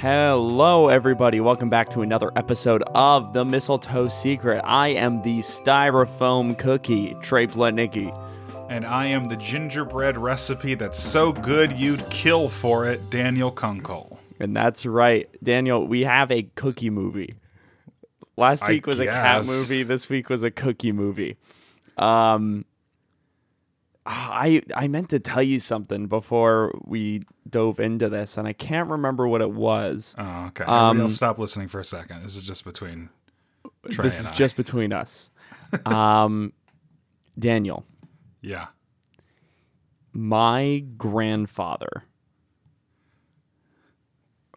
Hello, everybody. Welcome back to another episode of The Mistletoe Secret. I am the styrofoam cookie, Trey Plotnicki. And I am the gingerbread recipe that's so good you'd kill for it, Daniel Kunkel. And that's right. Daniel, we have a cookie movie. Last I week was a cat movie. This week was a cookie movie. Um, I I meant to tell you something before we dove into this, and I can't remember what it was. Oh, okay. Um, else stop listening for a second. This is just between Trey this is I. just between us. um, Daniel, Yeah. my grandfather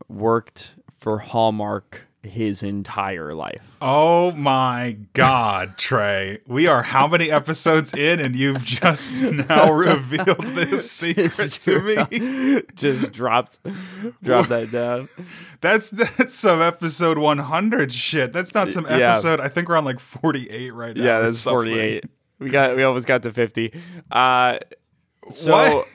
worked for Hallmark his entire life. Oh my God, Trey. We are how many episodes in and you've just now revealed this secret to me? Just dropped drop that down. That's that's some episode 100 shit. That's not some Yeah. episode. I think we're on like 48 right now. Yeah, that's 48. We got we almost got to 50. Uh so What?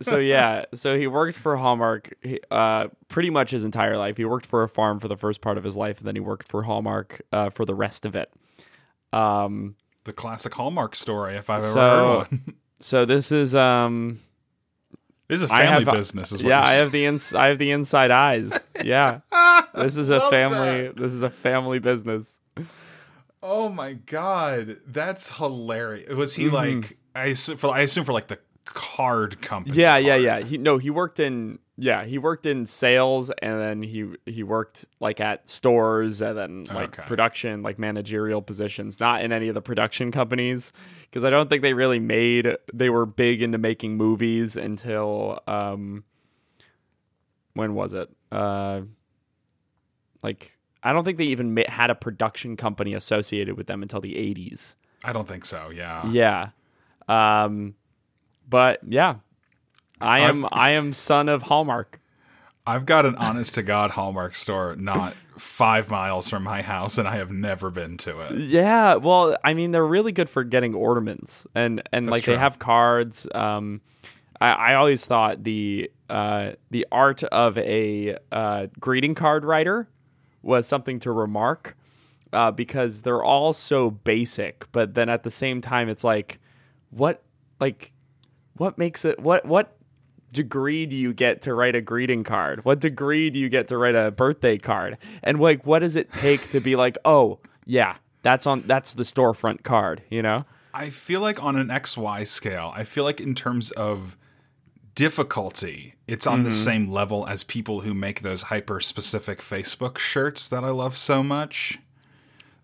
So yeah, so he worked for Hallmark uh pretty much his entire life. He worked for a farm for the first part of his life and then he worked for Hallmark uh for the rest of it. Um The classic Hallmark story, if I've ever So, heard one. so this is um This is a family have- business, is what yeah, I have the ins- I have the inside eyes. Yeah. This is a family that. this is a family business. Oh my god, that's hilarious. Was Mm-hmm. he like? I assume for I assume for like the card company. Yeah, yeah, yeah. He no, he worked in yeah, he worked in sales and then he he worked like at stores and then like Okay. production, like managerial positions, not in any of the production companies because I don't think they really made they were big into making movies until um when was it? Uh like I don't think they even had a production company associated with them until the 80s. I don't think so. Yeah. Yeah. Um but yeah. I am I am son of Hallmark. I've got an honest to god Hallmark store not five miles from my house, and I have never been to it. Yeah, well, I mean they're really good for getting ornaments and and like true. they have cards. Um I, I always thought the uh the art of a uh greeting card writer was something to remark. Uh, because they're all so basic, but then at the same time, it's like, what, like, what makes it what what degree do you get to write a greeting card what degree do you get to write a birthday card and like what does it take to be like oh yeah that's on that's the storefront card you know I feel like on an XY scale, I feel like in terms of difficulty, it's on Mm-hmm. the same level as people who make those hyper specific Facebook shirts that I love so much.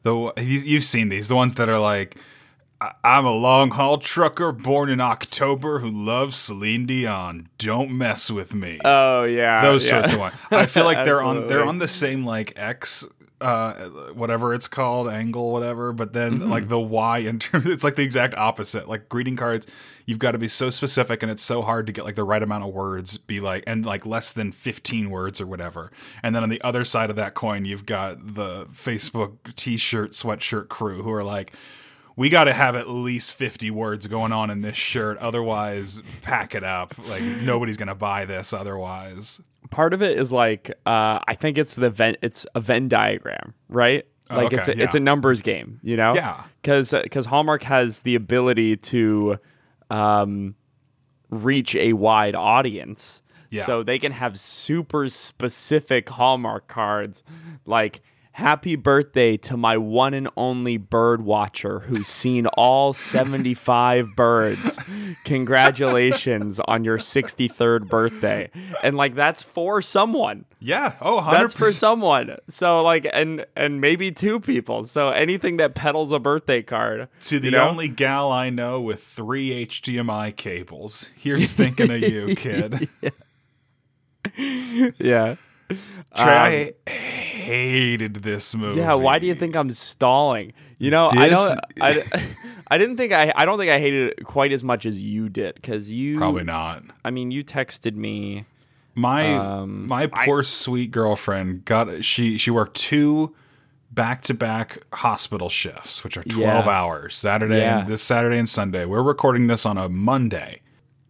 Though you, you've seen these, the ones that are like, "I- I'm a long haul trucker born in October who loves Celine Dion. Don't mess with me. oh yeah those yeah. sorts of ones. I feel like they're on they're on the same like X uh whatever it's called angle whatever but then Mm-hmm. like the y in terms it's like the exact opposite like greeting cards you've got to be so specific and it's so hard to get like the right amount of words be like and like less than 15 words or whatever and then on the other side of that coin you've got the facebook t-shirt sweatshirt crew who are like we got to have at least 50 words going on in this shirt otherwise pack it up. Like nobody's gonna buy this otherwise. Part of it is like uh i think it's the Venn it's a venn diagram right? Like it's a, okay, it's a numbers game you know? Yeah. because because hallmark has the ability to um reach a wide audience. Yeah. so they can have super specific hallmark cards like happy birthday to my one and only bird watcher who's seen all 75 birds congratulations on your 63rd birthday and like that's for someone Yeah. Oh, 100%. that's for someone so like and and maybe two people so anything that peddles a birthday card to the you know? only gal I know with three HDMI cables. Here's thinking of you, kid. yeah Trey, I hated this movie. Um, Yeah, why do you think I'm stalling? You know, I don't. I, I didn't think I. I don't think I hated it quite as much as you did because you Probably not. I mean, you texted me. My Um, my poor sweet girlfriend got she she worked two back to back hospital shifts, which are twelve Yeah. hours. Saturday Yeah. and this Saturday and Sunday. We're recording this on a Monday.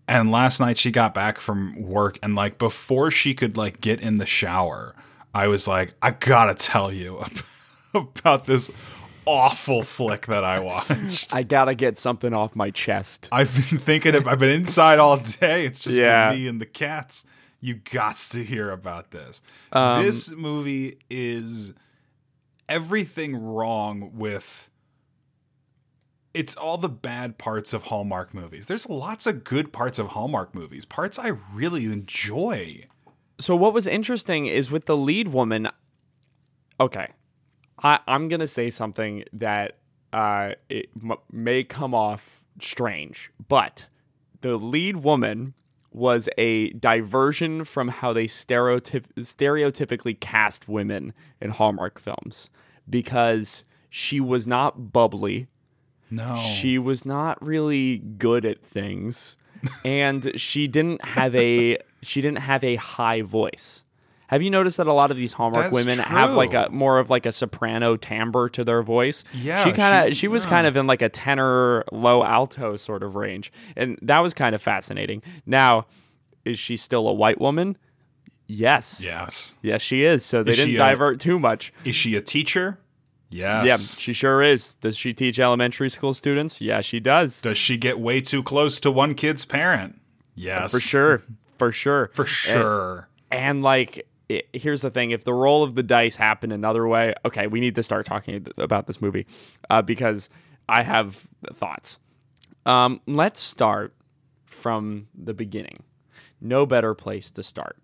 And last night she got back from work and like before she could like get in the shower, I was like, I gotta tell you about this awful flick that I watched. I gotta get something off my chest. I've been thinking of I've been inside all day. It's just Yeah. me and the cats. You got to hear about this. Um, this movie is everything wrong with it's all the bad parts of Hallmark movies. There's lots of good parts of Hallmark movies, parts I really enjoy. So what was interesting is with the lead woman. Okay, I, I'm gonna say something that uh, it m- may come off strange, but the lead woman was a diversion from how they stereotyp- stereotypically cast women in Hallmark films because she was not bubbly. No. She was not really good at things and she didn't have a she didn't have a high voice. Have you noticed that a lot of these Hallmark That's women have like a more of like a soprano timbre to their voice? Yeah, she kind of she- she, was yeah. kind of in like a tenor, low alto sort of range, and that was kind of fascinating. Now, is she still a white woman? Yes, yes. yes, she is. So they is didn't a- divert too much. Is she a teacher? Yes. Yeah, she sure is. Does she teach elementary school students? Yeah, she does. Does she get way too close to one kid's parent? Yes. For sure. For sure. For sure. And like, i here's the thing: if the roll of the dice happened another way, okay, we need to start talking about this movie uh, because I have thoughts. Um, let's start from the beginning. No better place to start.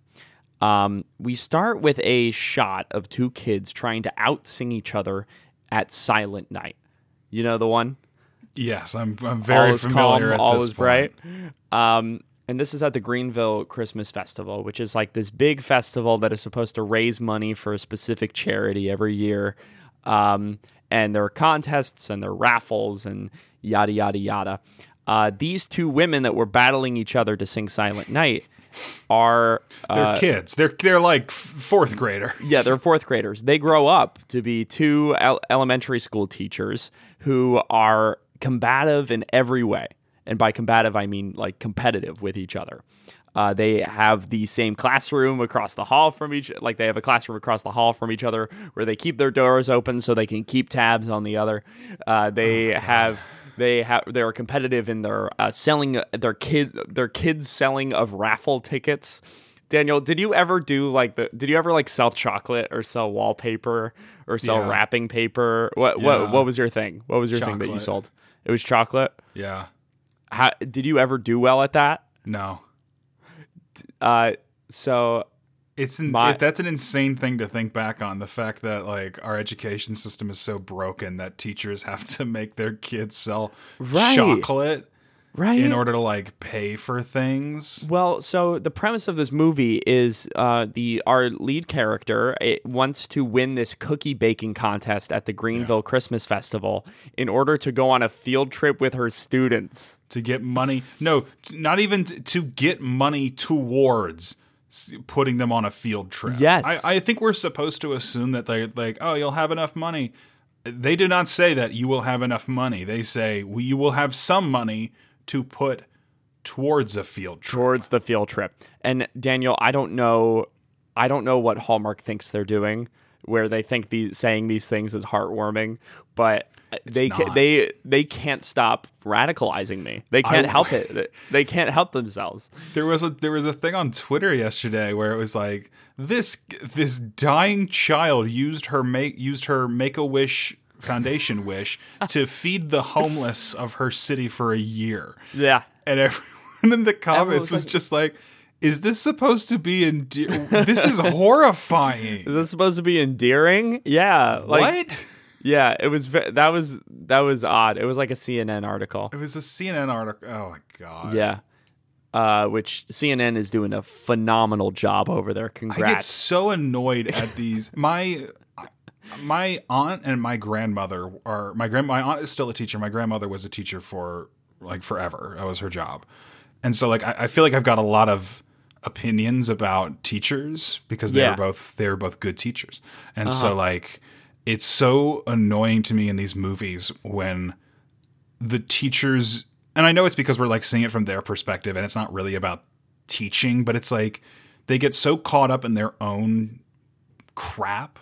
Um, we start with a shot of two kids trying to out sing each other at Silent Night. You know the one? Yes, I'm I'm very all familiar calm, at all this is point. bright. Um, and this is at the Greenville Christmas Festival, which is like this big festival that is supposed to raise money for a specific charity every year. Um, and there are contests and there are raffles and yada yada yada. Uh, these two women that were battling each other to sing Silent Night are They're uh, kids. They're they're like fourth grader. yeah, they're fourth graders. They grow up to be two el- elementary school teachers who are combative in every way. And by combative, I mean like competitive with each other. Uh, they have the same classroom across the hall from each, like they have a classroom across the hall from each other, where they keep their doors open so they can keep tabs on the other. Uh, they have, they have, they are competitive in their uh, selling their kid, their kids selling of raffle tickets. Daniel, did you ever do like the? Did you ever like sell chocolate or sell wallpaper or sell Yeah. wrapping paper? What Yeah. what what was your thing? What was your thing that you sold? It was chocolate. Yeah. How, did you ever do well at that? No. Uh, so It's in, My- it, that's an insane thing to think back on. The fact that like our education system is so broken that teachers have to make their kids sell Right. chocolate right. in order to like pay for things. Well, so the premise of this movie is uh, the our lead character it wants to win this cookie baking contest at the Greenville Christmas Festival in order to go on a field trip with her students. to get money. No, not even t- to get money towards putting them on a field trip. Yes. I, I think we're supposed to assume that they're like, oh, you'll have enough money. They do not say that you will have enough money. They say well, you will have some money to put towards a field trip. towards the field trip. And Daniel, I don't know, I don't know what Hallmark thinks they're doing, where they think these saying these things is heartwarming, but they ca- not. they they can't stop radicalizing me. They can't help it. They can't help themselves. There was a there was a thing on Twitter yesterday where it was like this this dying child used her make used her make a wish foundation wish to feed the homeless of her city for a year. Yeah. and everyone in the comments was was, like- just like, "Is this supposed to be endear? this is horrifying." Is this supposed to be endearing? Yeah. Like what? yeah, it was ve- that was that was odd. It was like a CNN article. It was a CNN article. Oh my god! Yeah. Uh, which CNN is doing a phenomenal job over there. Congrats. I get so annoyed at these. My my aunt and my grandmother are my grand. My aunt is still a teacher. My grandmother was a teacher for like forever. That was her job, and so like I, I feel like I've got a lot of opinions about teachers because they Yeah. were both they were both good teachers, and so uh-huh. like it's so annoying to me in these movies when the teachers and I know it's because we're like seeing it from their perspective and it's not really about teaching, but it's like they get so caught up in their own crap,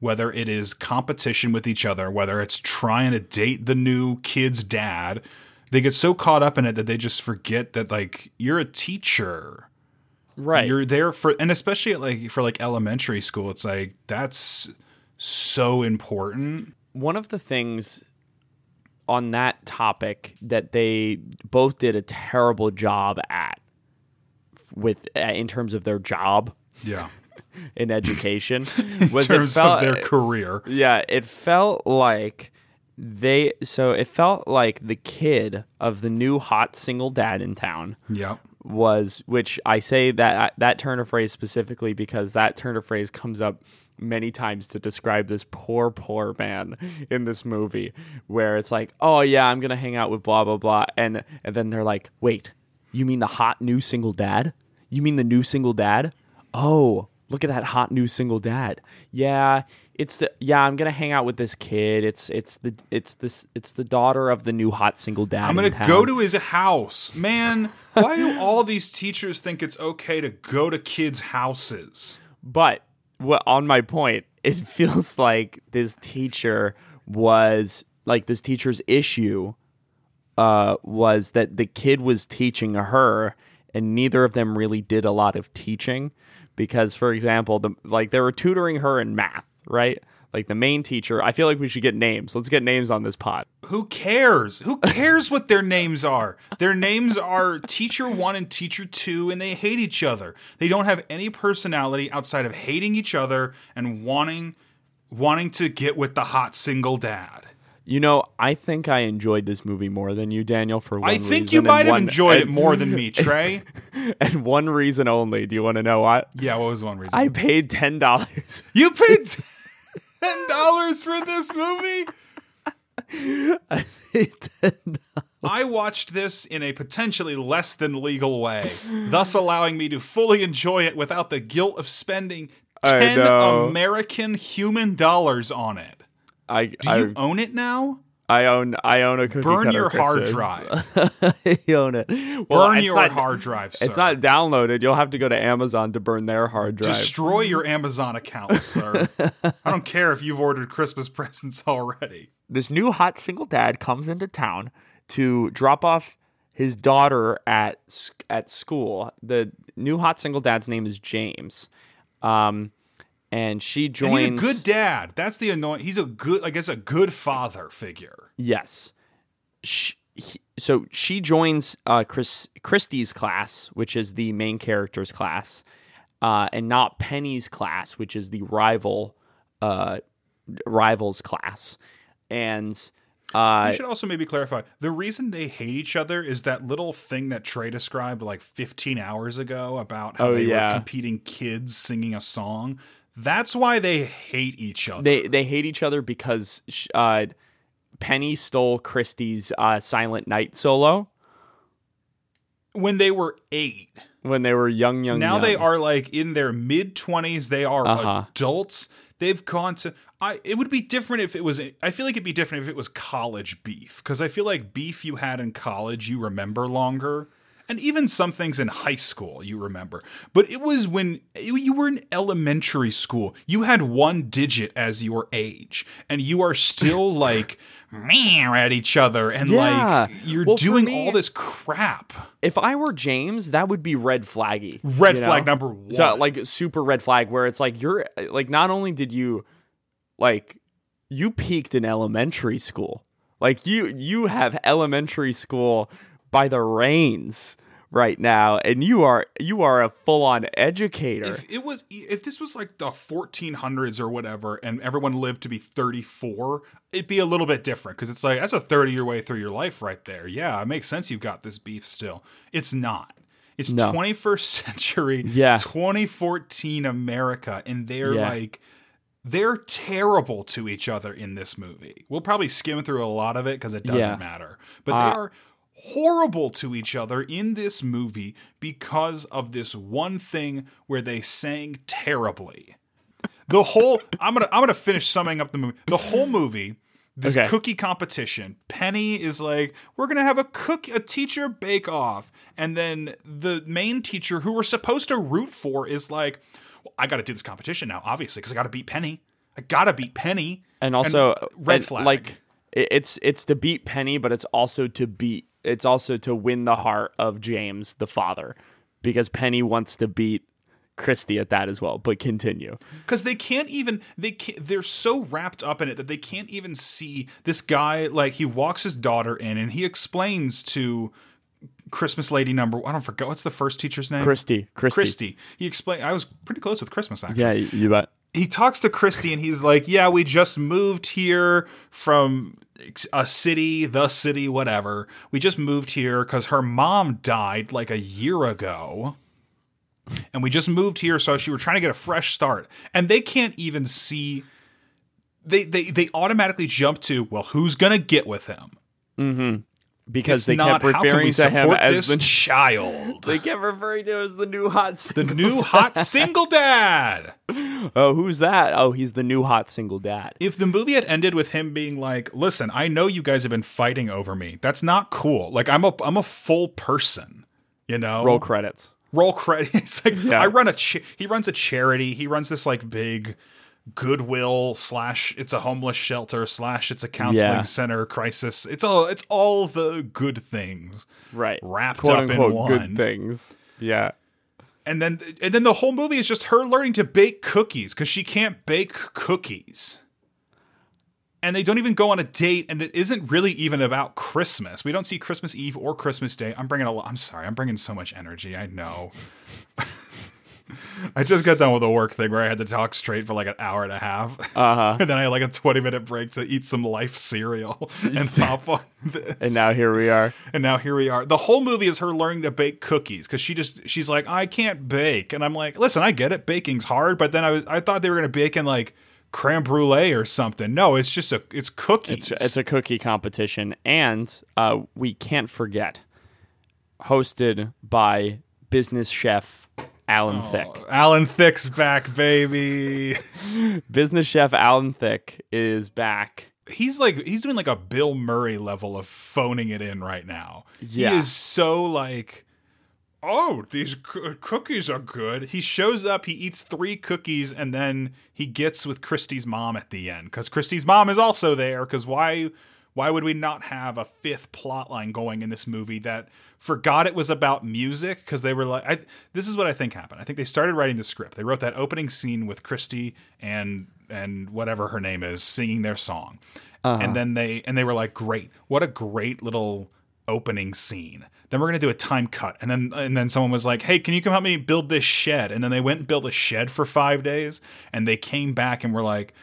whether it is competition with each other, whether it's trying to date the new kid's dad, they get so caught up in it that they just forget that like you're a teacher. Right. You're there for and especially at like for like elementary school, it's like that's so important. One of the things on that topic that they both did a terrible job at with uh, in terms of their job Yeah. in education In was terms it felt, of their career. yeah it felt like they so it felt like the kid of the new hot single dad in town Yep. Was which I say that that turn of phrase specifically because that turn of phrase comes up many times to describe this poor poor man in this movie where it's like oh yeah I'm going to hang out with blah blah blah and and then they're like wait you mean the hot new single dad? You mean the new single dad? Oh look at that hot new single dad. Yeah it's the yeah I'm going to hang out with this kid it's it's the it's this it's the daughter of the new hot single dad I'm gonna go to his house. Man, why do all these teachers think it's okay to go to kids' houses? But what on my point, it feels like this teacher was like this teacher's issue uh, was that the kid was teaching her, and neither of them really did a lot of teaching. Because, for example, the like they were tutoring her in math, right? Like the main teacher. I feel like we should get names. Let's get names on this pod. Who cares? Who cares what their names are? Their names are teacher one and teacher two, and they hate each other. They don't have any personality outside of hating each other and wanting wanting to get with the hot single dad. You know, I think I enjoyed this movie more than you, Daniel. For one I think reason you might have enjoyed it more than me, Trey. and one reason only. Do you want to know what? Yeah, what was one reason? I paid ten dollars. you paid ten dollars for this movie? I watched this in a potentially less than legal way, thus allowing me to fully enjoy it without the guilt of spending 10 know. American human dollars on it. I Do I, you own it now? I own I own a cookie Burn cutter your hard drive. I own it. Well, Burn your not- hard drive, sir. It's not downloaded. You'll have to go to Amazon to burn their hard drive. Destroy your Amazon account, sir. I don't care if you've ordered Christmas presents already. this new hot single dad comes into town to drop off his daughter at at school. The new hot single dad's name is James, um, and she And joins. he's a good dad. That's the annoying. He's a good, I guess, a good father figure. Yes. She, he, so she joins uh, Chris Christy's class, which is the main character's class, uh, and not Penny's class, which is the rival uh, rivals class. And uh, I should also maybe clarify the reason they hate each other is that little thing that Trey described like 15 hours ago about how Oh, they yeah. were competing kids singing a song. That's why they hate each other. they they hate each other because sh- uh, Penny stole Christy's uh, Silent Night solo when they were eight. when they were young, young. Now they are like in their mid 20s. They are Uh-huh. adults. They've gone to. I. It would be different if it was. I feel like it'd be different if it was college beef because I feel like beef you had in college you remember longer, and even some things in high school you remember. But it was when you were in elementary school. You had one digit as your age, and you are still like at each other, and Yeah. like you're Well, doing me- all this crap. If I were James, that would be red flaggy. Red you know? flag number one. So like super red flag where it's like you're like not only did you like you peaked in elementary school. Like you you have elementary school by the reins right now and you are you are a full-on educator. if it was if this was like the 1400s or whatever and everyone lived to be 34 it'd be a little bit different because it's like that's a 30 year way through your life right there yeah it makes sense you've got this beef still it's not it's No. 21st century Yeah. 2014 america and they're Yeah. like they're terrible to each other in this movie we'll probably skim through a lot of it because it doesn't Yeah. matter but Uh, they are horrible to each other in this movie because of this one thing where they sang terribly. The whole I'm to I'm to finish summing up the movie. The whole movie this Okay. cookie competition. Penny is like, "We're gonna have a cook a teacher bake off," and then the main teacher, who we're supposed to root for, is like, well, "I got to do this competition now, obviously, because I got to beat Penny. I gotta beat Penny." and also red and, flag. like it's it's to beat Penny, but it's also to beat it's also to win the heart of James the father because Penny wants to beat Christy at that as well. But continue. because they can't even they can't, they're so wrapped up in it that they can't even see this guy like he walks his daughter in and he explains to christmas lady number i don't forget what's the first teacher's name Christy, Christy. christy he explained i was pretty close with christmas actually Yeah, you bet. he talks to Christy and he's like, "Yeah, we just moved here from a city, the city, whatever. We just moved here because her mom died like a year ago." And we just moved here, so she were trying to get a fresh start. And they can't even see. They they they automatically jump to, well, who's gonna get with him? Mm-hmm. Because It's they kept referring to him as this the child, they kept referring to him as the new hot the new hot single dad. Oh, who's that? Oh, he's the new hot single dad. if the movie had ended with him being like, "Listen, I know you guys have been fighting over me. That's not cool. Like I'm a I'm a full person." You know, Roll credits. roll credits. Like Yeah. I run a cha- he runs a charity. He runs this like big goodwill slash it's a homeless shelter slash it's a counseling Yeah. center crisis. It's all it's all the good things Right. wrapped Quote up unquote in one. good things. Yeah. And then and then the whole movie is just her learning to bake cookies because she can't bake cookies. And they don't even go on a date, and it isn't really even about Christmas. We don't see Christmas Eve or Christmas Day. I'm bringing a lot. I'm sorry. I'm bringing so much energy. I know. I just got done with a work thing where I had to talk straight for like an hour and a half, Uh-huh. and then I had like a 20 minute break to eat some Life cereal and pop on this. And now here we are. And now here we are. The whole movie is her learning to bake cookies because she just she's like, I can't bake, and I'm like, listen, I get it, baking's hard, but then I was I thought they were gonna bake in like creme brulee or something. No, it's just a it's cookies. It's, it's a cookie competition, and uh, we can't forget, hosted by business chef Alan oh, Thicke. Alan Thicke's back, baby. Business chef Alan Thicke is back. He's like he's doing like a Bill Murray level of phoning it in right now. Yeah. He is so like Oh, these coo- cookies are good. He shows up, he eats three cookies, and then he gets with Christy's mom at the end because Christy's mom is also there. Because why? Why would we not have a fifth plot line going in this movie that forgot it was about music? Because they were like, I, this is what I think happened. I think they started writing the script. They wrote that opening scene with Christy and and whatever her name is singing their song, and uh-huh. then they and they were like, great, what a great little opening scene. Then we're gonna do a time cut, and then and then someone was like, "Hey, can you come help me build this shed?" And then they went and built a shed for five days, and they came back and were like,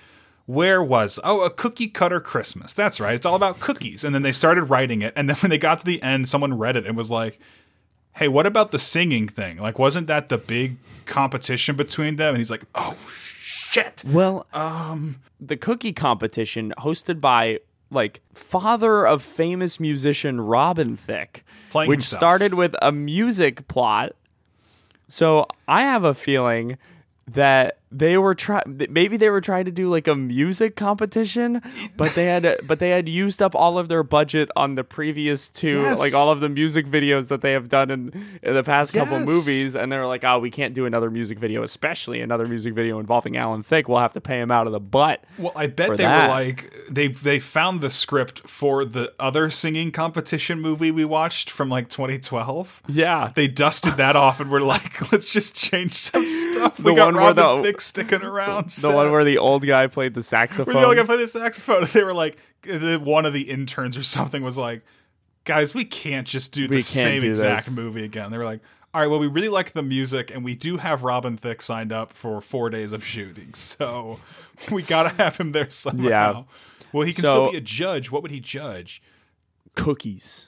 "Where was? Oh, a cookie cutter Christmas. That's right. It's all about cookies." And then they started writing it, and then when they got to the end, someone read it and was like, "Hey, what about the singing thing? Like, wasn't that the big competition between them?" And he's like, "Oh shit." Well, um, the cookie competition hosted by like father of famous musician Robin Thicke, Playing which himself. started with a music plot. So I have a feeling that they were trying maybe they were trying to do like a music competition but they had but they had used up all of their budget on the previous two Yes. like all of the music videos that they have done in, in the past couple movies and they're like oh we can't do another music video especially another music video involving Alan Thicke we'll have to pay him out of the butt Well, I bet they that. were like they they found the script for the other singing competition movie we watched from like 2012. yeah They dusted that off and were like, let's just change some stuff. The we got one where Robin the- Thicke sticking around. the one where the old guy played the saxophone where the other guy played the saxophone. They were like, one of the interns or something was like, guys, we can't just do the We same do exact this. movie again. They were like, all right, well, we really like the music, and we do have Robin Thicke signed up for four days of shooting, so we gotta have him there somehow. Yeah. Well, he can So- still be a judge. What would he judge? cookies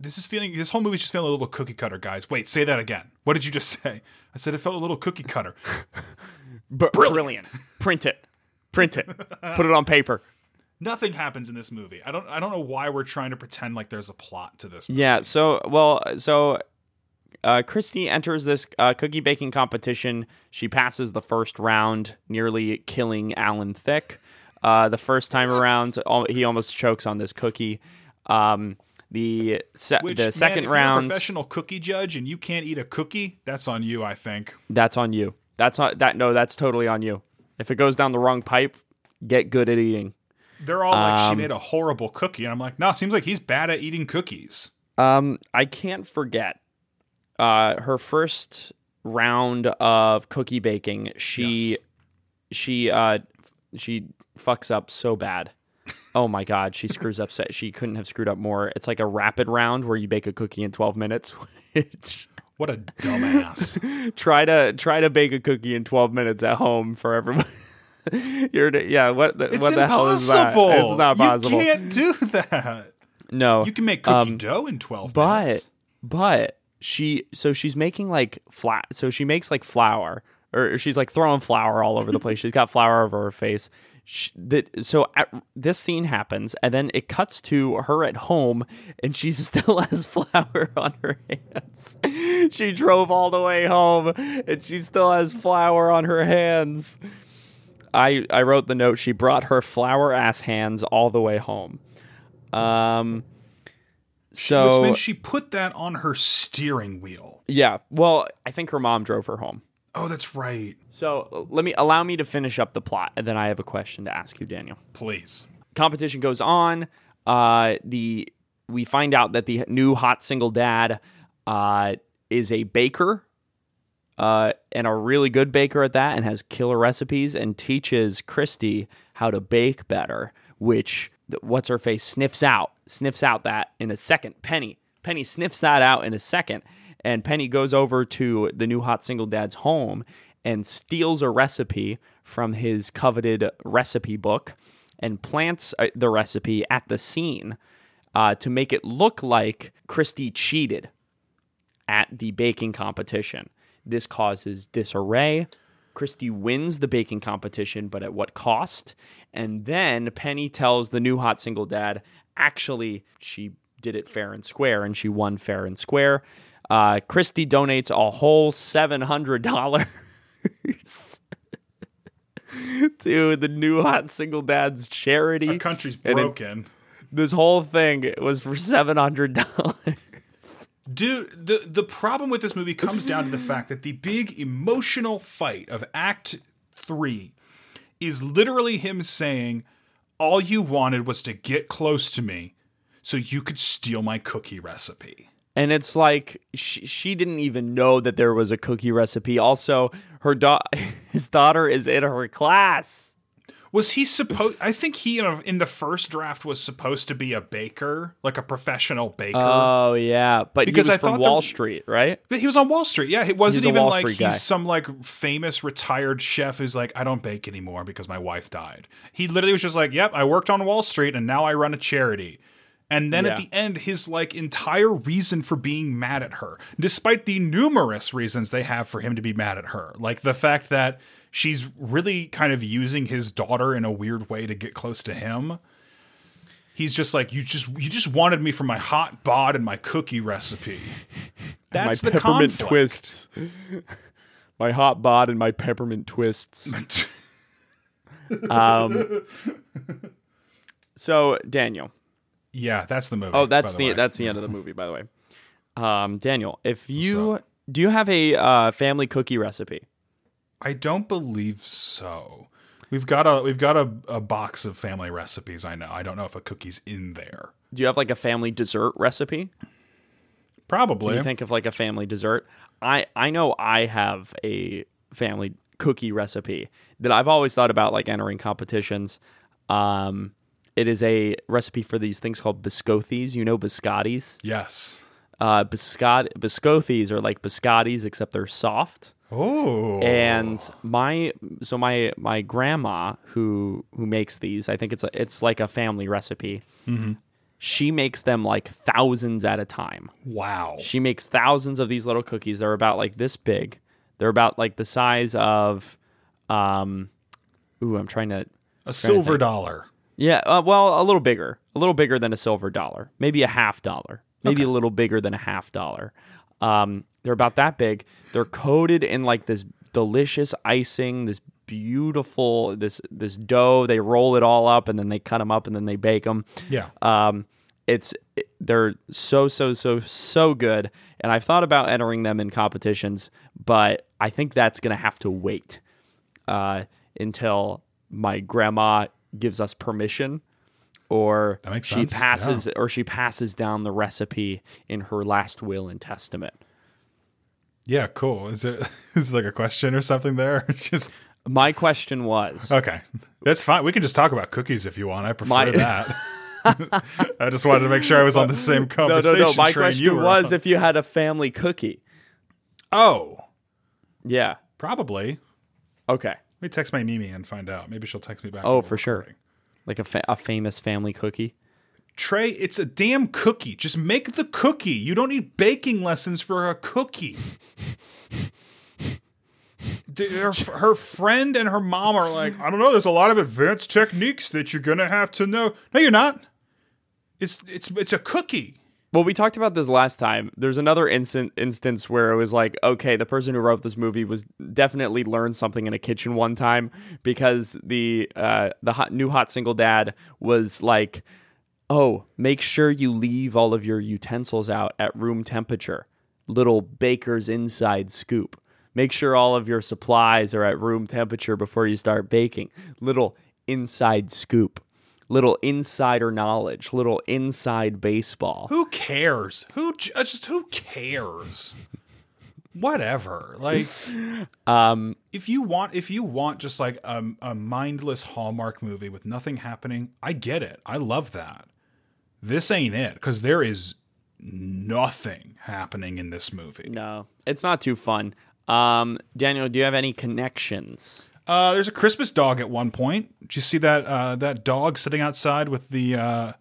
This is feeling. This whole movie's just feeling a little cookie cutter, guys. Wait, say that again. What did you just say? I said it felt a little cookie cutter. B- brilliant print it print it put it on paper Nothing happens in this movie. I don't. I don't know why we're trying to pretend like there's a plot to this. Yeah. So, well, so uh, Christy enters this uh, cookie baking competition. She passes the first round, nearly killing Alan Thicke. Uh, the first time around, he almost chokes on this cookie. Um, the se- Which, the man, second a round, professional cookie judge and you can't eat a cookie, that's on you. I think. that's on you. That's on that. No, that's totally on you. If it goes down the wrong pipe, get good at eating. They're all like, she Um, made a horrible cookie, and I'm like, no, seems like he's bad at eating cookies. Um, I can't forget uh, her first round of cookie baking. She Yes. she uh, she fucks up so bad. Oh my god, she screws up. She couldn't have screwed up more. It's like a rapid round where you bake a cookie in twelve minutes. Which What a dumbass. try to try to bake a cookie in twelve minutes at home for everyone. You're yeah. What the, It's what the hell is that? impossible. It's not possible. You can't do that. no, You can make cookie Um, dough in 12 but minutes. but she so she's making like flat so she makes like flour or she's like throwing flour all over the place she's got flour over her face she, that so at, this scene happens and then it cuts to her at home and she still has flour on her hands she drove all the way home and she still has flour on her hands i i wrote the note she brought her flour ass hands all the way home um so Which means she put that on her steering wheel. Yeah. Well, I think her mom drove her home. Oh, that's right. So let me allow me to finish up the plot, and then I have a question to ask you, Daniel. Please. Competition goes on. Uh, the we find out that the new hot single dad uh, is a baker, uh, and a really good baker at that, and has killer recipes, and teaches Christy how to bake better. Which what's her face sniffs out, sniffs out that in a second. Penny, Penny sniffs that out in a second, and Penny goes over to the new hot single dad's home and steals a recipe from his coveted recipe book and plants uh, the recipe at the scene uh, to make it look like Christy cheated at the baking competition. This causes disarray. Christy wins the baking competition, but at what cost? And then Penny tells the new hot single dad, actually, she did it fair and square, and she won fair and square. Uh, Christy donates a whole $700 to the new hot single dad's charity. Our country's And it- broken. this whole thing was for $700. Dude, the the problem with this movie comes down to the fact that the big emotional fight of Act Three is literally him saying, "All you wanted was to get close to me, so you could steal my cookie recipe." And it's like she, she didn't even know that there was a cookie recipe also her da- his daughter is in her class Was he supposed? I think he in, the first draft was supposed to be a baker, like a professional baker. oh yeah but Because he was I from thought wall the- street right But he was on Wall Street. Yeah, it wasn't even like Street he's guy. some like famous retired chef who's like, I don't bake anymore because my wife died. He literally was just like, Yep, I worked on Wall Street and now I run a charity. And then at the end, his like entire reason for being mad at her, despite the numerous reasons they have for him to be mad at her, like the fact that she's really kind of using his daughter in a weird way to get close to him. He's just like, you just you just wanted me for my hot bod and my cookie recipe. That's my the peppermint conflict. twists my hot bod and my peppermint twists um so daniel yeah, that's the movie. oh that's by the, that's the end of the movie by the way um daniel if you do you have a uh, family cookie recipe I don't believe so. We've got a we've got a, a box of family recipes. I know. I don't know if a cookie's in there. do you have like a family dessert recipe Probably. you think of like a family dessert i i know i have a family cookie recipe that i've always thought about like entering competitions um it is a recipe for these things called biscottis you know biscottis yes. uh biscott biscottis are like biscottis except they're soft Oh. and my so my my grandma who who makes these i think it's a, it's like a family recipe she makes them like thousands at a time wow. she makes thousands of these little cookies. They're about like this big. They're about like the size of, um, ooh, I'm trying to, A silver dollar. Yeah, uh, well, a little bigger, a little bigger than a silver dollar, maybe a half dollar, maybe a little bigger than a half dollar. Um, they're about that big. They're coated in like this delicious icing, this beautiful this this dough. They roll it all up and then they cut them up and then they bake them. Yeah. Um, it's they're so so so so good, and I've thought about entering them in competitions, but I think that's gonna have to wait uh, until my grandma gives us permission, or she sense, passes or she passes down the recipe in her last will and testament. Yeah, cool. Is there is like a question or something there? Just My question was, okay. That's fine. We can just talk about cookies if you want. I prefer My- that. I just wanted to make sure I was on the same no, conversation no, no. My train question you was on. if you had a family cookie. oh, Yeah. probably. Okay. Let me text my Mimi and find out. Maybe she'll text me back. Oh, for sure. Like a, fa- a famous family cookie. Trey, it's a damn cookie. Just make the cookie. You don't need baking lessons for a cookie. Her, her friend and her mom are like, I don't know. There's a lot of advanced techniques that you're gonna have to know. No, you're not. It's it's it's a cookie. Well, we talked about this last time. There's another instant instance where it was like, okay, the person who wrote this movie was definitely learned something in a kitchen one time because the uh, the hot, new hot single dad was like, oh, make sure you leave all of your utensils out at room temperature. Little baker's inside scoop. Make sure all of your supplies are at room temperature before you start baking. Little inside scoop. Little insider knowledge. Little inside baseball. Who cares? Who uh, just who cares? Whatever. Like, Um, if you want, if you want just like a, a mindless Hallmark movie with nothing happening, I get it. I love that. This ain't it because there is nothing happening in this movie. No, it's not too fun. Um, Daniel, do you have any connections? Uh, there's a Christmas dog at one point. Did you see that uh, that dog sitting outside with the uh,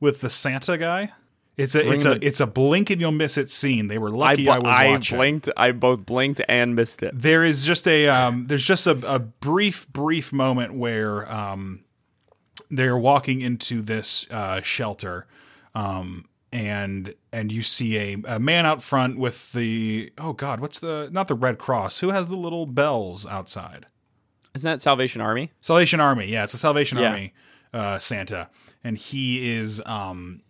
with the Santa guy? It's a it's a the- it's a blink and you'll miss it scene. They were lucky I, bl- was watching. blinked. I both blinked and missed it. there is just a um, there's just a, a brief brief moment where um, they're walking into this uh, shelter um, and and you see a, a man out front with the oh god what's the not the red cross who has the little bells outside Isn't that Salvation Army? salvation army yeah it's a salvation Yeah. army uh, santa and he is um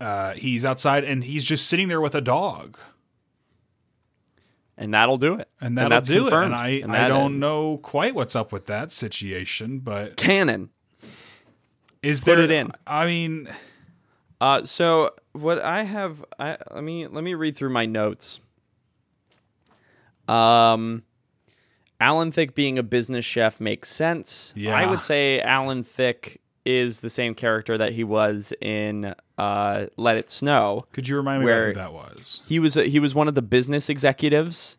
uh, he's outside and he's just sitting there with a dog And that'll do it. and that'll that's do confirmed. it and i And i don't know quite what's up with that situation but canon. Is Put there it in. I mean, Uh, so what I have, I let me let me read through my notes. Um, Alan Thicke being a business chef makes sense. Yeah. I would say Alan Thicke is the same character that he was in uh, Let It Snow. could you remind me Where- who that was? He was he was one of the business executives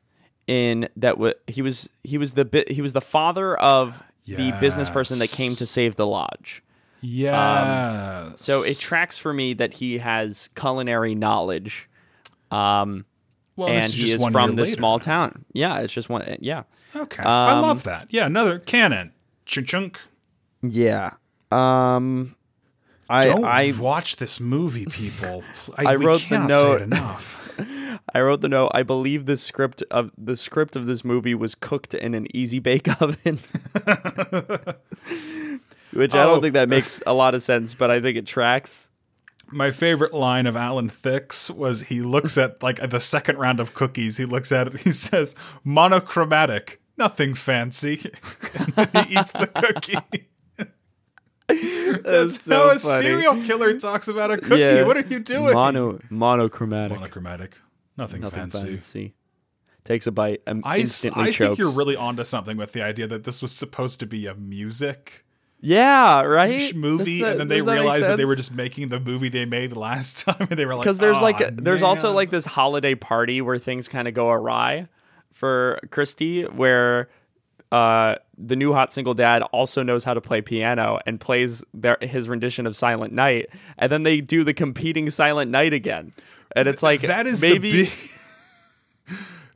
in that. wa he was he was the bi- he was the father of the business person that came to save the lodge. Yeah. Um, So it tracks for me that he has culinary knowledge. Um, well, and he is from this later. small town. Yeah, it's just one. Yeah, Okay, I Um, love that. Yeah, another canon. Chunk yeah. Um, I Don't I watch this movie, people. I, I wrote the note. Enough. I wrote the note. I believe the script of the script of this movie was cooked in an easy bake oven. Which I Oh. don't think that makes a lot of sense, but I think it tracks. My favorite line of Alan Thicke's was he looks at like the second round of cookies. He looks at it. He says monochromatic, nothing fancy. and then he eats the cookie. That's How a serial killer talks about a cookie. What are you doing? Mono monochromatic. monochromatic, nothing, Nothing fancy. fancy. Takes a bite and I, instantly I chokes. think you're really onto something with the idea that this was supposed to be a music yeah, right. movie, that- and then they that realized that they were just making the movie they made last time, and they were like, because there's like "Aw, a, there's also like this holiday party where things kind of go awry for Christy, where uh, the new hot single dad also knows how to play piano and plays their his rendition of Silent Night, and then they do the competing Silent Night again, and it's like that is maybe.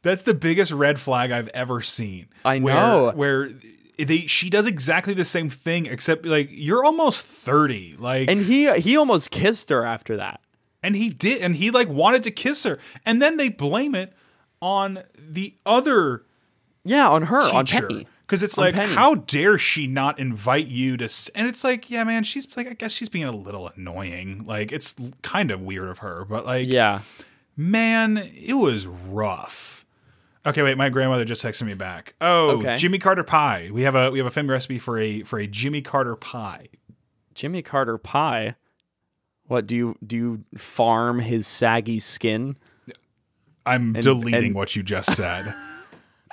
That's the biggest red flag I've ever seen. I where- know. where they she does exactly the same thing, except like you're almost thirty, like and he he almost kissed her after that. And he did, and he like wanted to kiss her, and then they blame it on the other Yeah, on her, on teacher. Penny. because it's like, Penny. how dare she not invite you to? s- And it's like, yeah, man, she's like, I guess she's being a little annoying. Like, it's kind of weird of her, but like, Yeah. man, it was rough. Okay, wait, my grandmother just texted me back. Oh, Okay. Jimmy Carter pie. We have a we have a family recipe for a for a Jimmy Carter pie. Jimmy Carter pie. What do you do? You farm his saggy skin? I'm deleting and- what you just said.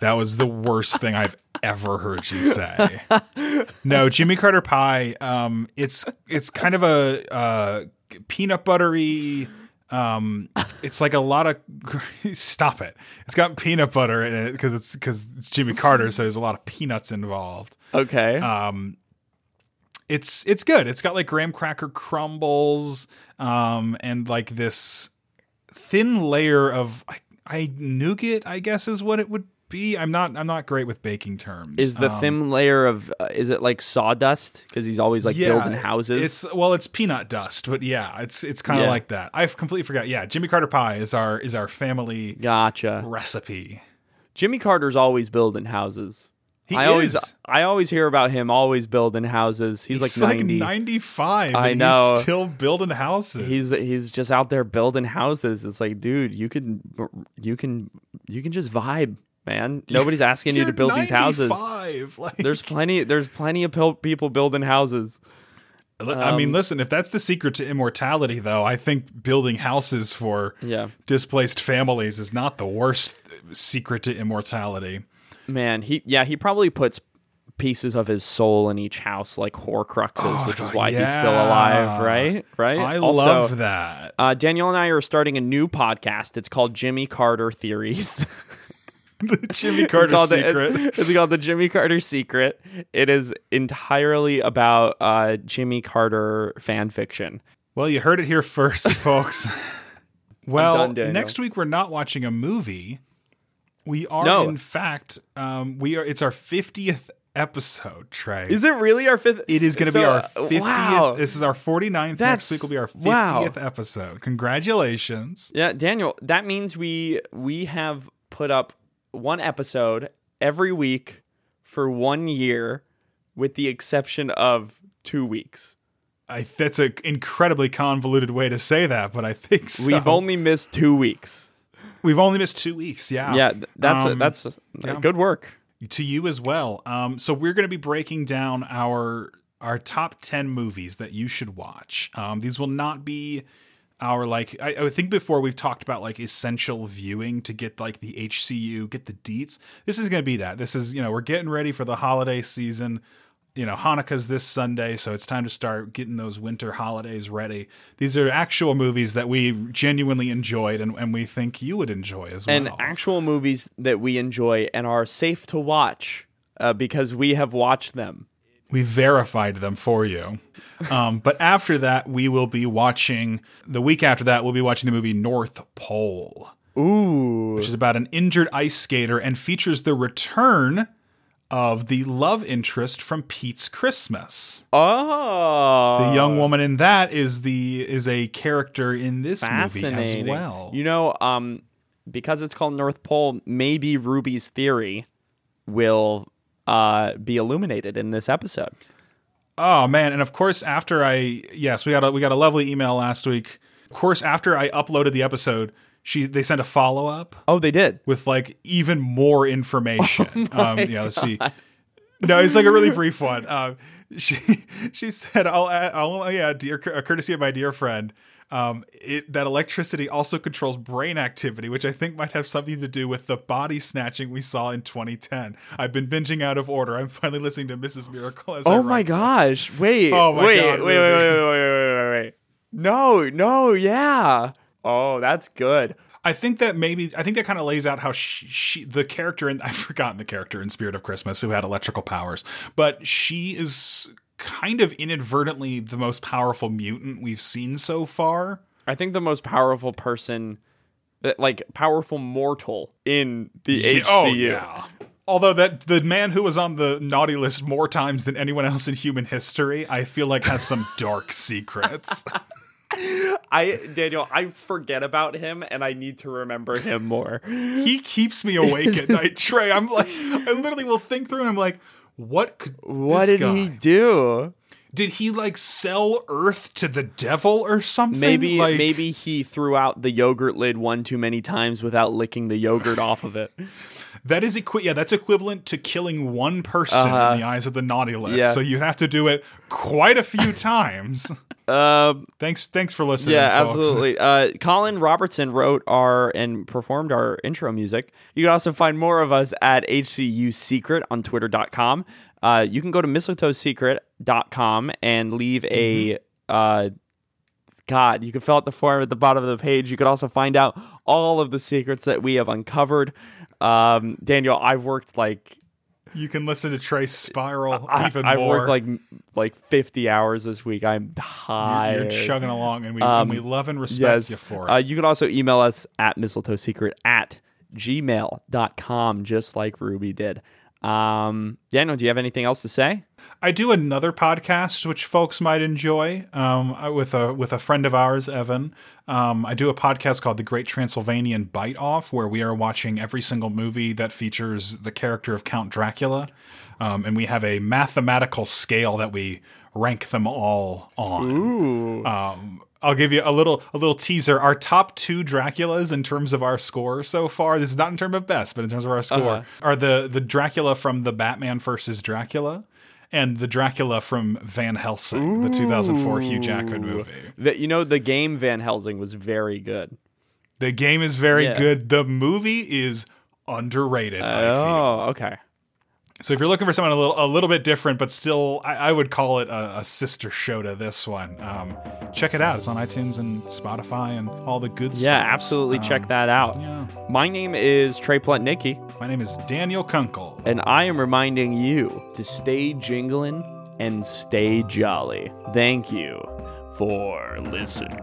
that was the worst thing I've ever heard you say. No, Jimmy Carter pie. Um, it's it's kind of a uh, peanut buttery. Um, it's like a lot of stop it. It's got peanut butter in it because it's because it's Jimmy Carter, so there's a lot of peanuts involved. Okay. Um, it's it's good. It's got like graham cracker crumbles, um, and like this thin layer of I, I nougat. I guess is what it would be. I'm not I'm not great with baking terms. is the Um, thin layer of uh, is it like sawdust? Because he's always like building houses. It's well, it's peanut dust, but yeah, it's it's kind of Yeah. like that. I completely forgot. Yeah, Jimmy Carter pie is our is our family gotcha. recipe. Jimmy Carter's always building houses. He I always. I always hear about him always building houses. He's, He's like ninety. 95. I and know. He's still building houses. He's he's just out there building houses. It's like, dude, you can you can you can just vibe, man. Nobody's asking you to build these houses. Like, There's plenty there's plenty of pil- people building houses. I Um, mean, listen, if that's the secret to immortality, though, I think building houses for Yeah. displaced families is not the worst secret to immortality. Man, he yeah, he probably puts pieces of his soul in each house like horcruxes, which is why he's still alive, right? Right? I Also, love that. Uh, Daniel and I are starting a new podcast. It's called Jimmy Carter Theories. The Jimmy Carter the- secret. it's called the Jimmy Carter Secret. It is entirely about uh, Jimmy Carter fan fiction. well, you heard it here first, folks. well, done, next week we're not watching a movie. We are, No. in fact, um, we are. It's our fiftieth episode. Trey, Is it really our fifth? It is going to So, be our uh, 50th. Wow. This is our 49th. Next week will be our 50th wow. episode. Congratulations. Yeah, Daniel, that means we we have put up one episode every week for one year, with the exception of two weeks. I, that's an incredibly convoluted way to say that, but I think so. We've only missed two weeks. We've only missed two weeks. Yeah. Yeah, that's Um, that's good work. to you as well. Um, so we're going to be breaking down our our top ten movies that you should watch. Um, these will not be our like I, I think before we've talked about like essential viewing to get like the HCU, get the deets. This is going to be that. This is you know we're getting ready for the holiday season. You know Hanukkah's this Sunday, so it's time to start getting those winter holidays ready. These are actual movies that we genuinely enjoyed and, and we think you would enjoy as well. and actual movies that we enjoy and are safe to watch uh, because we have watched them. We verified them for you. Um, but after that, we will be watching, the week after that, we'll be watching the movie North Pole, Ooh, which is about an injured ice skater and features the return of the love interest from Pete's Christmas. oh, The young woman in that is the is a character in this movie as fascinating. well. You know, um, because it's called North Pole, maybe Ruby's theory will uh, be illuminated in this episode. Oh man, and of course after I yes, we got a we got a lovely email last week. Of course after I uploaded the episode, she they sent a follow-up Oh, they did. with like even more information. um, yeah, let's see. No, it's like a really brief one. Um, she she said, "I'll, I'll oh, yeah, dear, courtesy of my dear friend." Um, it, that electricity also controls brain activity, which I think might have something to do with the body snatching we saw in 2010. I've been binging out of order. I'm finally listening to Mrs. Miracle. As Oh my write this. gosh! Wait, Oh my wait, God, wait, wait, wait, wait, wait, wait, wait, wait. No, no, yeah. Oh, that's good. I think that maybe I think that kind of lays out how she, she the character and I've forgotten the character in Spirit of Christmas who had electrical powers, but she is kind of inadvertently the most powerful mutant we've seen so far. I think the most powerful person, like powerful mortal in the HCU. Oh yeah. Although that the man who was on the naughty list more times than anyone else in human history, I feel like has some dark secrets. I Daniel, I forget about him and I need to remember him more. he keeps me awake at night, Trey. I'm like, I literally will think through and I'm like, what could What did guy- he do? Did he like sell Earth to the devil or something? Maybe like, maybe he threw out the yogurt lid one too many times without licking the yogurt off of it. that is equi- Yeah, that's equivalent to killing one person in the eyes of the naughty list. Uh-huh. Yeah. So you have to do it quite a few times. Um, thanks, thanks for listening. yeah, folks. absolutely. Uh, Colin Robertson wrote our and performed our intro music. You can also find more of us at HCU Secret on Twitter.com. Uh, you can go to mistletoesecret.com and leave a uh, God, you can fill out the form at the bottom of the page. You could also find out all of the secrets that we have uncovered. Um, Daniel, I've worked like You can listen to Trace Spiral I, even I've more. worked like like fifty hours this week. I'm you're, tired. you're chugging along, and we, and we love and respect Um, yes. you for it. Uh, you can also email us at mistletoesecret at gmail.com, just like Ruby did. Um, Daniel, do you have anything else to say? I do another podcast which folks might enjoy um, with a with a friend of ours, Evan. Um, I do a podcast called The Great Transylvanian Bite Off, where we are watching every single movie that features the character of Count Dracula, um, and we have a mathematical scale that we rank them all on. Ooh. Um, I'll give you a little a little teaser. Our top two Draculas in terms of our score so far. This is not in terms of best, but in terms of our score, Uh-huh. are the the Dracula from the Batman versus Dracula, and the Dracula from Van Helsing, the 2004 Hugh Jackman movie. That you know, the game Van Helsing was very good. The game is very Yeah. good. The movie is underrated. I feel. Oh, okay. So if you're looking for something a little a little bit different, but still, I, I would call it a, a sister show to this one. Um, check it out. It's on iTunes and Spotify and all the good stuff. Yeah, absolutely. check that out. Yeah. My name is Trey Plutnicki, My name is Daniel Kunkel. and I am reminding you to stay jingling and stay jolly. Thank you for listening.